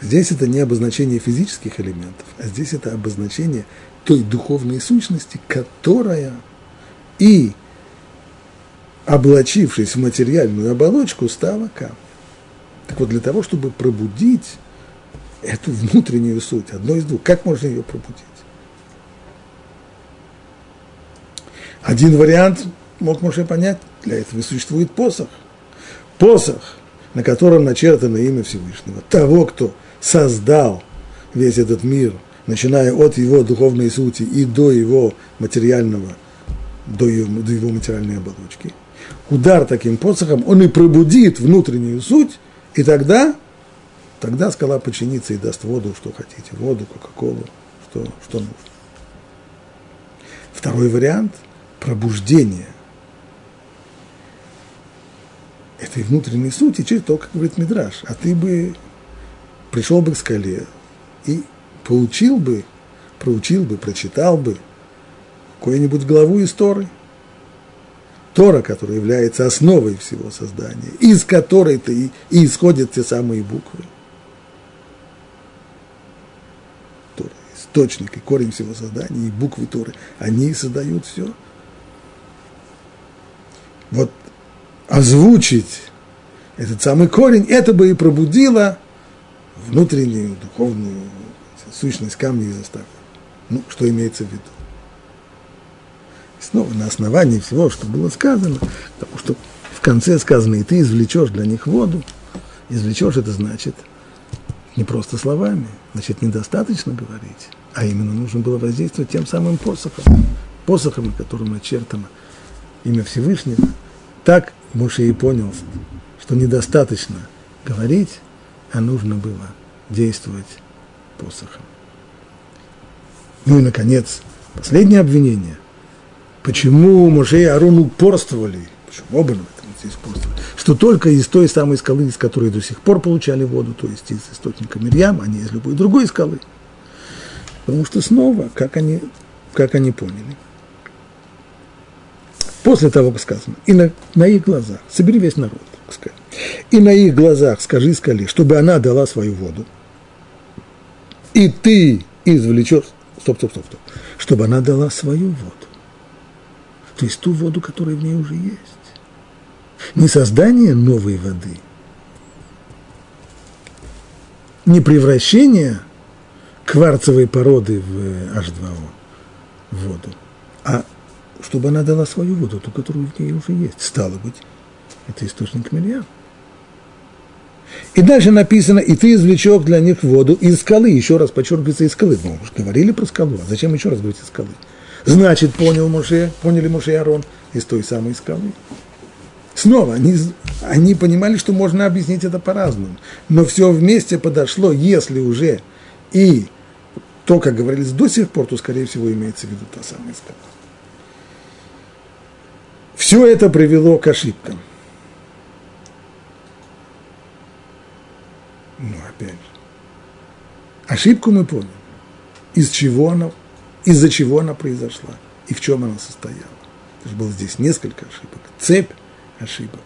Здесь это не обозначение физических элементов, а здесь это обозначение той духовной сущности, которая и облачившись в материальную оболочку, стала камнем. Так вот, для того, чтобы пробудить эту внутреннюю суть, одно из двух, как можно ее пробудить? Один вариант мог Моше понять, для этого существует посох. Посох, на котором начертано имя Всевышнего, того, кто создал весь этот мир, начиная от его духовной сути и до его материального, до его, до его материальной оболочки. Удар таким посохом, он и пробудит внутреннюю суть, и тогда, тогда скала подчинится и даст воду, что хотите, воду, кока-колу, что, что нужно. Второй вариант – пробуждение этой внутренней сути через то, как говорит Мидраш. А ты бы пришел бы к скале и получил бы, проучил бы, прочитал бы какую-нибудь главу истории. Тора, которая является основой всего создания, из которой-то и, и исходят те самые буквы. Тора, источник и корень всего создания, и буквы Торы, они создают все. Вот озвучить этот самый корень, это бы и пробудило внутреннюю духовную сущность камня и заставку. Ну, что имеется в виду? Снова на основании всего, что было сказано, потому что в конце сказано, и ты извлечешь для них воду. Извлечешь это значит не просто словами, значит недостаточно говорить, а именно нужно было воздействовать тем самым посохом, посохом, на котором начертано имя Всевышнего. Так Моше и понял, что недостаточно говорить, а нужно было действовать посохом. Ну и, наконец, последнее обвинение – почему Моше и Арон упорствовали, почему оба здесь упорствовали, что только из той самой скалы, из которой до сих пор получали воду, то есть из источника Мирьям, а не из любой другой скалы. Потому что снова, как они, как они поняли, после того, как сказано, и на, на их глазах, собери весь народ, сказать, и на их глазах скажи скале, чтобы она дала свою воду, и ты извлечешь, стоп, стоп, стоп, стоп, чтобы она дала свою воду то есть ту воду, которая в ней уже есть. Не создание новой воды, не превращение кварцевой породы в H2O, в воду, а чтобы она дала свою воду, ту, которую в ней уже есть. Стало быть, это источник миллиард. И дальше написано, и ты извлечешь для них воду из скалы. Еще раз подчеркивается из скалы. Мы уже говорили про скалу, а зачем еще раз говорить из скалы? Значит, понял Моше, поняли Моше и Арон из той самой скалы. Снова, они, они понимали, что можно объяснить это по-разному. Но все вместе подошло, если уже и то, как говорилось до сих пор, то, скорее всего, имеется в виду та самая скала. Все это привело к ошибкам. Ну, опять же. Ошибку мы поняли. Из чего она, из-за чего она произошла и в чем она состояла. То есть было здесь несколько ошибок, цепь ошибок.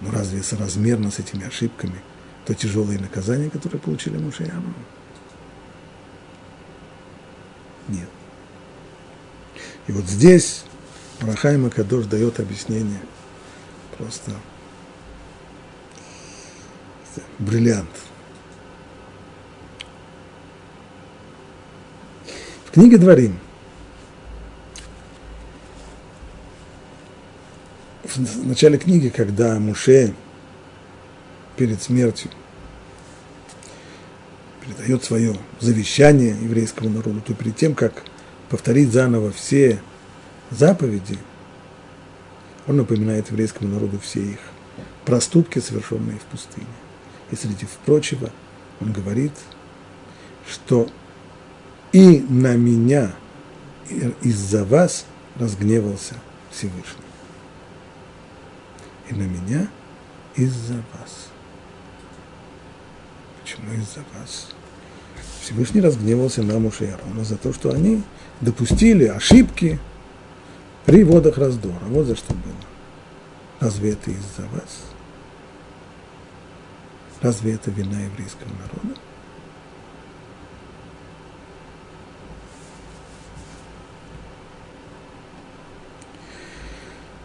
Но разве соразмерно с этими ошибками то тяжелые наказания, которые получили Муше и Аарон? Нет. И вот здесь Рахайма Кадош дает объяснение просто бриллиант. В книге Дворим в начале книги, когда Муше перед смертью передает свое завещание еврейскому народу, то перед тем, как повторить заново все заповеди, он напоминает еврейскому народу все их проступки, совершенные в пустыне. И среди прочего он говорит, что и на меня из-за вас разгневался Всевышний. И на меня из-за вас. Почему из-за вас? Всевышний разгневался на Муше и Аарона за то, что они допустили ошибки при водах раздора. Вот за что было. Разве это из-за вас? Разве это вина еврейского народа?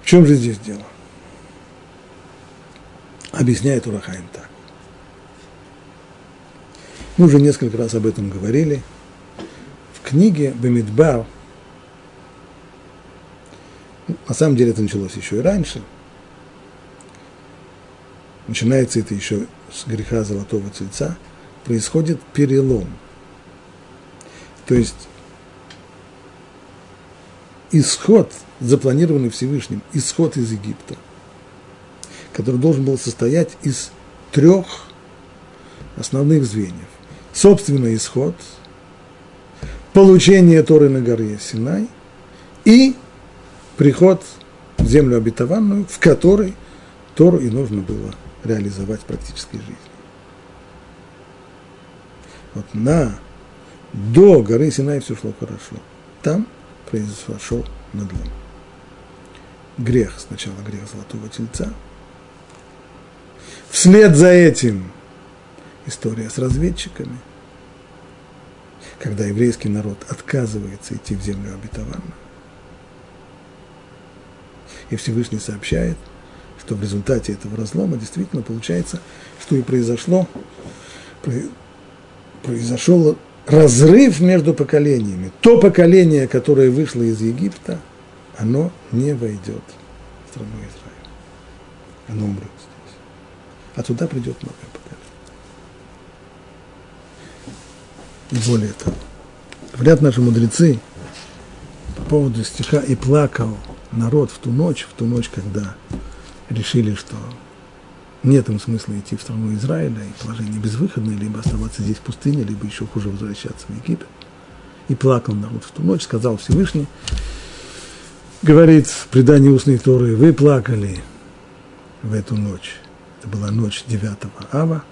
Чем же здесь дело? Объясняет Урахаим так. Мы уже несколько раз об этом говорили. В книге Бамидбар, на самом деле это началось еще и раньше, начинается это еще с греха золотого тельца, происходит перелом. То есть исход, запланированный Всевышним, исход из Египта, который должен был состоять из трех основных звеньев. Собственный исход, получение Торы на горе Синай и приход в землю обетованную, в которой Тору и нужно было реализовать в практической жизни. Вот на, до горы Синай все шло хорошо. Там произошел надлом. Грех, сначала грех золотого тельца. Вслед за этим история с разведчиками, когда еврейский народ отказывается идти в землю обетованную. И Всевышний сообщает – что в результате этого разлома действительно получается, что и произошло, произошел разрыв между поколениями. То поколение, которое вышло из Египта, оно не войдет в страну Израиля. Оно умрет здесь. А туда придет новое поколение. И более того, говорят наши мудрецы по поводу стиха «И плакал народ в ту ночь, в ту ночь, когда решили, что нет им смысла идти в страну Израиля, и положение безвыходное, либо оставаться здесь в пустыне, либо еще хуже возвращаться в Египет. И плакал народ в ту ночь, сказал Всевышний, говорит в предании устной Торы, вы плакали в эту ночь, это была ночь 9 ава,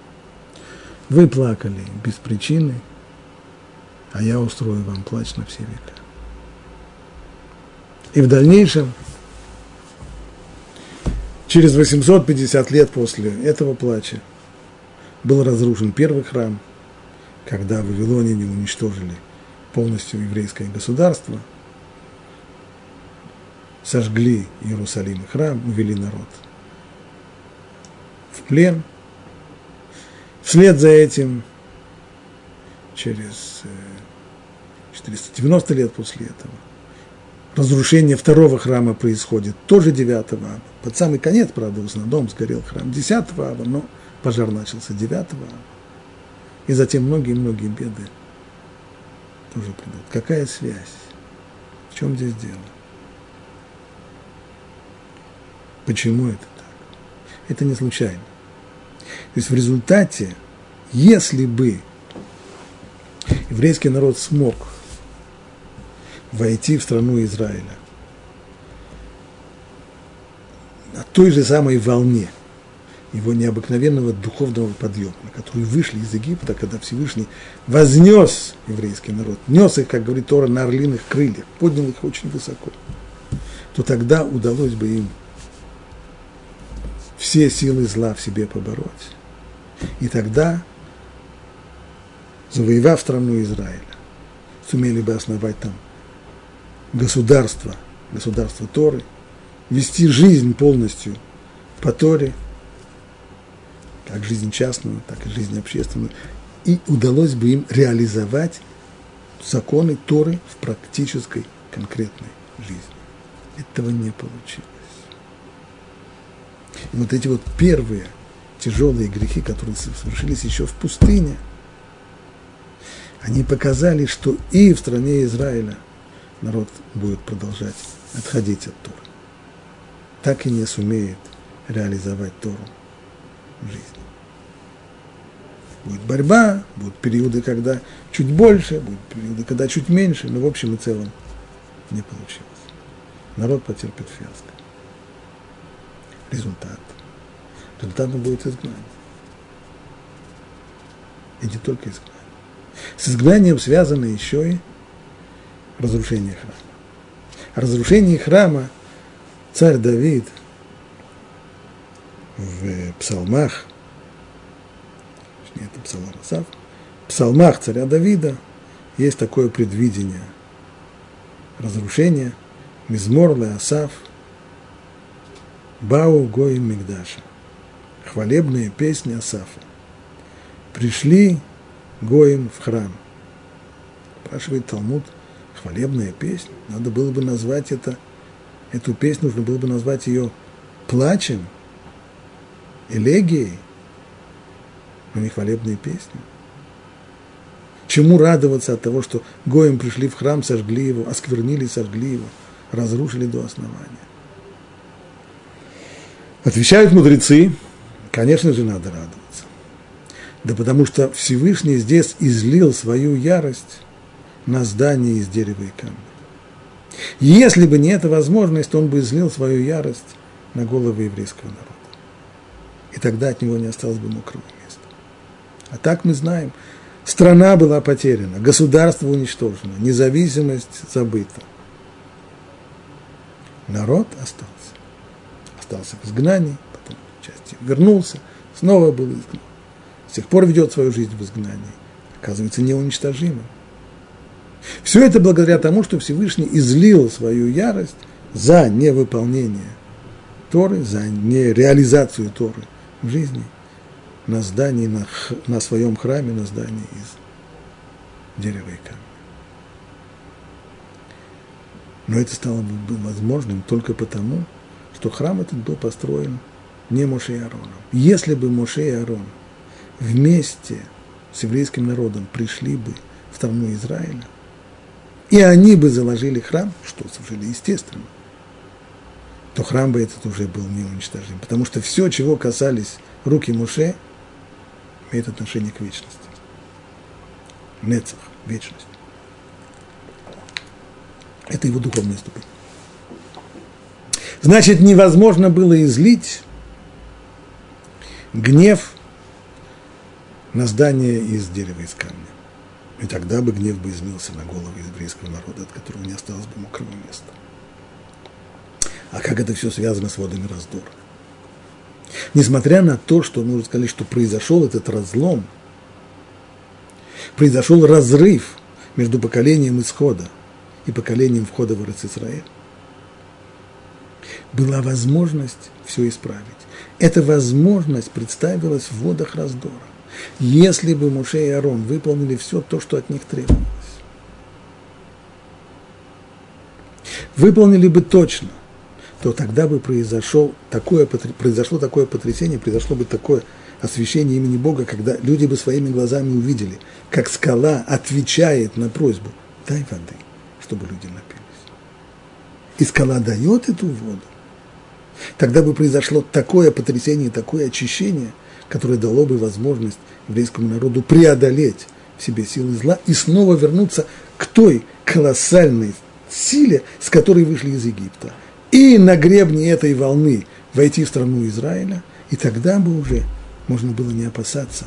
вы плакали без причины, а я устрою вам плач на все века. И в дальнейшем Через 850 лет после этого плача был разрушен первый храм, когда вавилоняне уничтожили полностью еврейское государство, сожгли Иерусалим и храм, увели народ в плен. Вслед за этим, через 490 э, лет после этого, разрушение второго храма происходит тоже 9 ава. Под самый конец, правда, в основном сгорел храм 10 ава, но пожар начался 9 ава. И затем многие-многие беды тоже придут. Какая связь? В чем здесь дело? Почему это так? Это не случайно. То есть в результате, если бы еврейский народ смог – войти в страну Израиля той же самой волне его необыкновенного духовного подъема, на который вышли из Египта, когда Всевышний вознес еврейский народ, нес их, как говорит Тора, на орлиных крыльях, поднял их очень высоко, то тогда удалось бы им все силы зла в себе побороть. И тогда, завоевав страну Израиля, сумели бы основать там государство, государство Торы, вести жизнь полностью по Торе, как жизнь частную, так и жизнь общественную, и удалось бы им реализовать законы Торы в практической конкретной жизни. Этого не получилось. И вот эти вот первые тяжелые грехи, которые совершились еще в пустыне, они показали, что и в стране Израиля народ будет продолжать отходить от Торы. Так и не сумеет реализовать Тору в жизни. Будет борьба, будут периоды, когда чуть больше, будут периоды, когда чуть меньше, но в общем и целом не получилось. Народ потерпит фиаско. Результат. Результатом будет изгнание. И не только изгнание. С изгнанием связано еще и разрушение храма. О разрушении храма царь Давид в псалмах, точнее это псалом Расав, в псалмах царя Давида есть такое предвидение разрушения Мизмор Асав Бау Гоим Мигдаша хвалебные песни Асафа. Пришли Гоим в храм. Спрашивает Талмуд, хвалебная песня. Надо было бы назвать это, эту песню, нужно было бы назвать ее плачем, элегией, но не хвалебные песни. Чему радоваться от того, что Гоем пришли в храм, сожгли его, осквернили, сожгли его, разрушили до основания? Отвечают мудрецы, конечно же, надо радоваться. Да потому что Всевышний здесь излил свою ярость на здание из дерева и камня. Если бы не эта возможность, он бы излил свою ярость на головы еврейского народа. И тогда от него не осталось бы мокрого места. А так мы знаем, страна была потеряна, государство уничтожено, независимость забыта. Народ остался. Остался в изгнании, части. Вернулся, снова был изгнан. С тех пор ведет свою жизнь в изгнании. Оказывается, неуничтожимым. Все это благодаря тому, что Всевышний излил свою ярость за невыполнение Торы, за нереализацию Торы в жизни на здании, на, на своем храме, на здании из дерева и камня. Но это стало возможным только потому, что храм этот был построен не Моше и Аароном. Если бы Моше и Аарон вместе с еврейским народом пришли бы в страну Израиля, и они бы заложили храм, что совершенно естественно, то храм бы этот уже был неуничтожим. Потому что все, чего касались руки Муше, имеет отношение к вечности. Нецах, вечность. Это его духовная ступень. Значит, невозможно было излить гнев на здание из дерева из камня. И тогда бы гнев бы излился на голову еврейского народа, от которого не осталось бы мокрого места. А как это все связано с водами раздора? Несмотря на то, что нужно сказать, что произошел этот разлом, произошел разрыв между поколением исхода и поколением входа в Израиль, была возможность все исправить. Эта возможность представилась в водах раздора. Если бы Муше и Арон выполнили все то, что от них требовалось, выполнили бы точно, то тогда бы произошло такое, произошло такое потрясение, произошло бы такое освящение имени Бога, когда люди бы своими глазами увидели, как скала отвечает на просьбу «дай воды», чтобы люди напились. И скала дает эту воду, тогда бы произошло такое потрясение, такое очищение, которое дало бы возможность еврейскому народу преодолеть в себе силы зла и снова вернуться к той колоссальной силе, с которой вышли из Египта. И на гребне этой волны войти в страну Израиля, и тогда бы уже можно было не опасаться,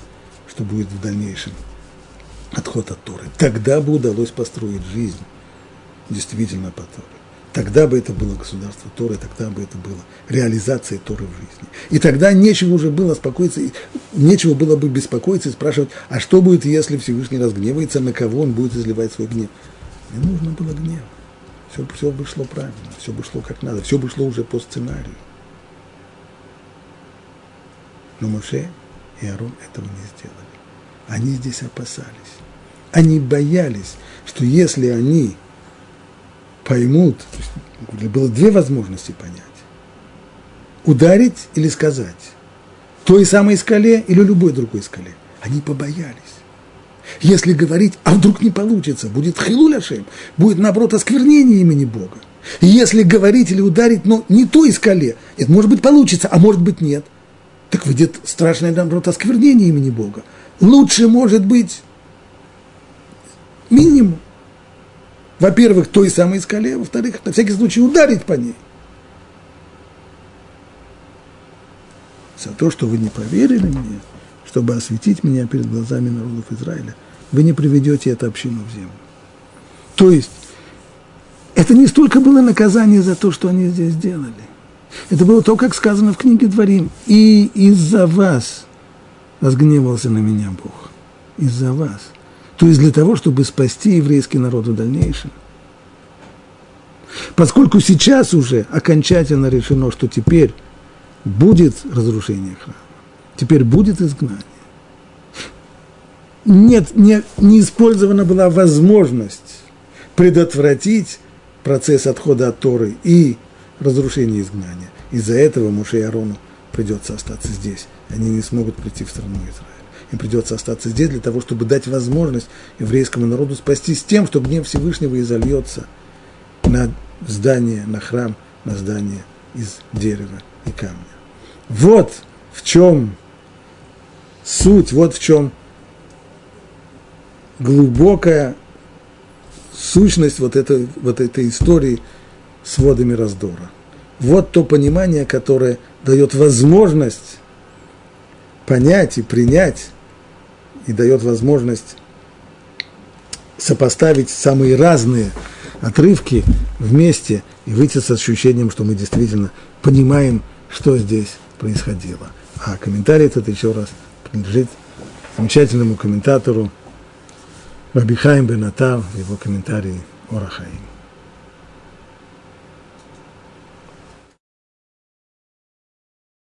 что будет в дальнейшем отход от Торы. Тогда бы удалось построить жизнь действительно по Торе. Тогда бы это было государство Торы, тогда бы это было реализация Торы в жизни. И тогда нечего уже было спокоиться, нечего было бы беспокоиться и спрашивать, а что будет, если Всевышний разгневается, на кого он будет изливать свой гнев. Не нужно было гнева. Все, все бы шло правильно, все бы шло как надо, все бы шло уже по сценарию. Но Моше и Арон этого не сделали. Они здесь опасались. Они боялись, что если они поймут, было две возможности понять. Ударить или сказать. Той самой скале или любой другой скале. Они побоялись. Если говорить, а вдруг не получится, будет хилуляшем, будет, наоборот, осквернение имени Бога. Если говорить или ударить, но не той скале, это может быть получится, а может быть нет, так выйдет страшное, наоборот, осквернение имени Бога. Лучше может быть минимум. Во-первых, той самой скале, во-вторых, на всякий случай ударить по ней. За то, что вы не поверили мне, чтобы осветить меня перед глазами народов Израиля, вы не приведете эту общину в землю. То есть, это не столько было наказание за то, что они здесь делали. Это было то, как сказано в книге Дворим. И из-за вас разгневался на меня Бог. Из-за вас – то есть для того, чтобы спасти еврейский народ в дальнейшем. Поскольку сейчас уже окончательно решено, что теперь будет разрушение храма, теперь будет изгнание. Нет, не, не использована была возможность предотвратить процесс отхода от Торы и разрушения изгнания. Из-за этого Муше и Арону придется остаться здесь. Они не смогут прийти в страну Израиля им придется остаться здесь для того, чтобы дать возможность еврейскому народу спастись тем, что гнев Всевышнего изольется на здание, на храм, на здание из дерева и камня. Вот в чем суть, вот в чем глубокая сущность вот этой, вот этой истории с водами раздора. Вот то понимание, которое дает возможность понять и принять и дает возможность сопоставить самые разные отрывки вместе и выйти с ощущением, что мы действительно понимаем, что здесь происходило. А комментарий этот еще раз принадлежит замечательному комментатору Рабихаим Бенатар в его комментарии Орахаим.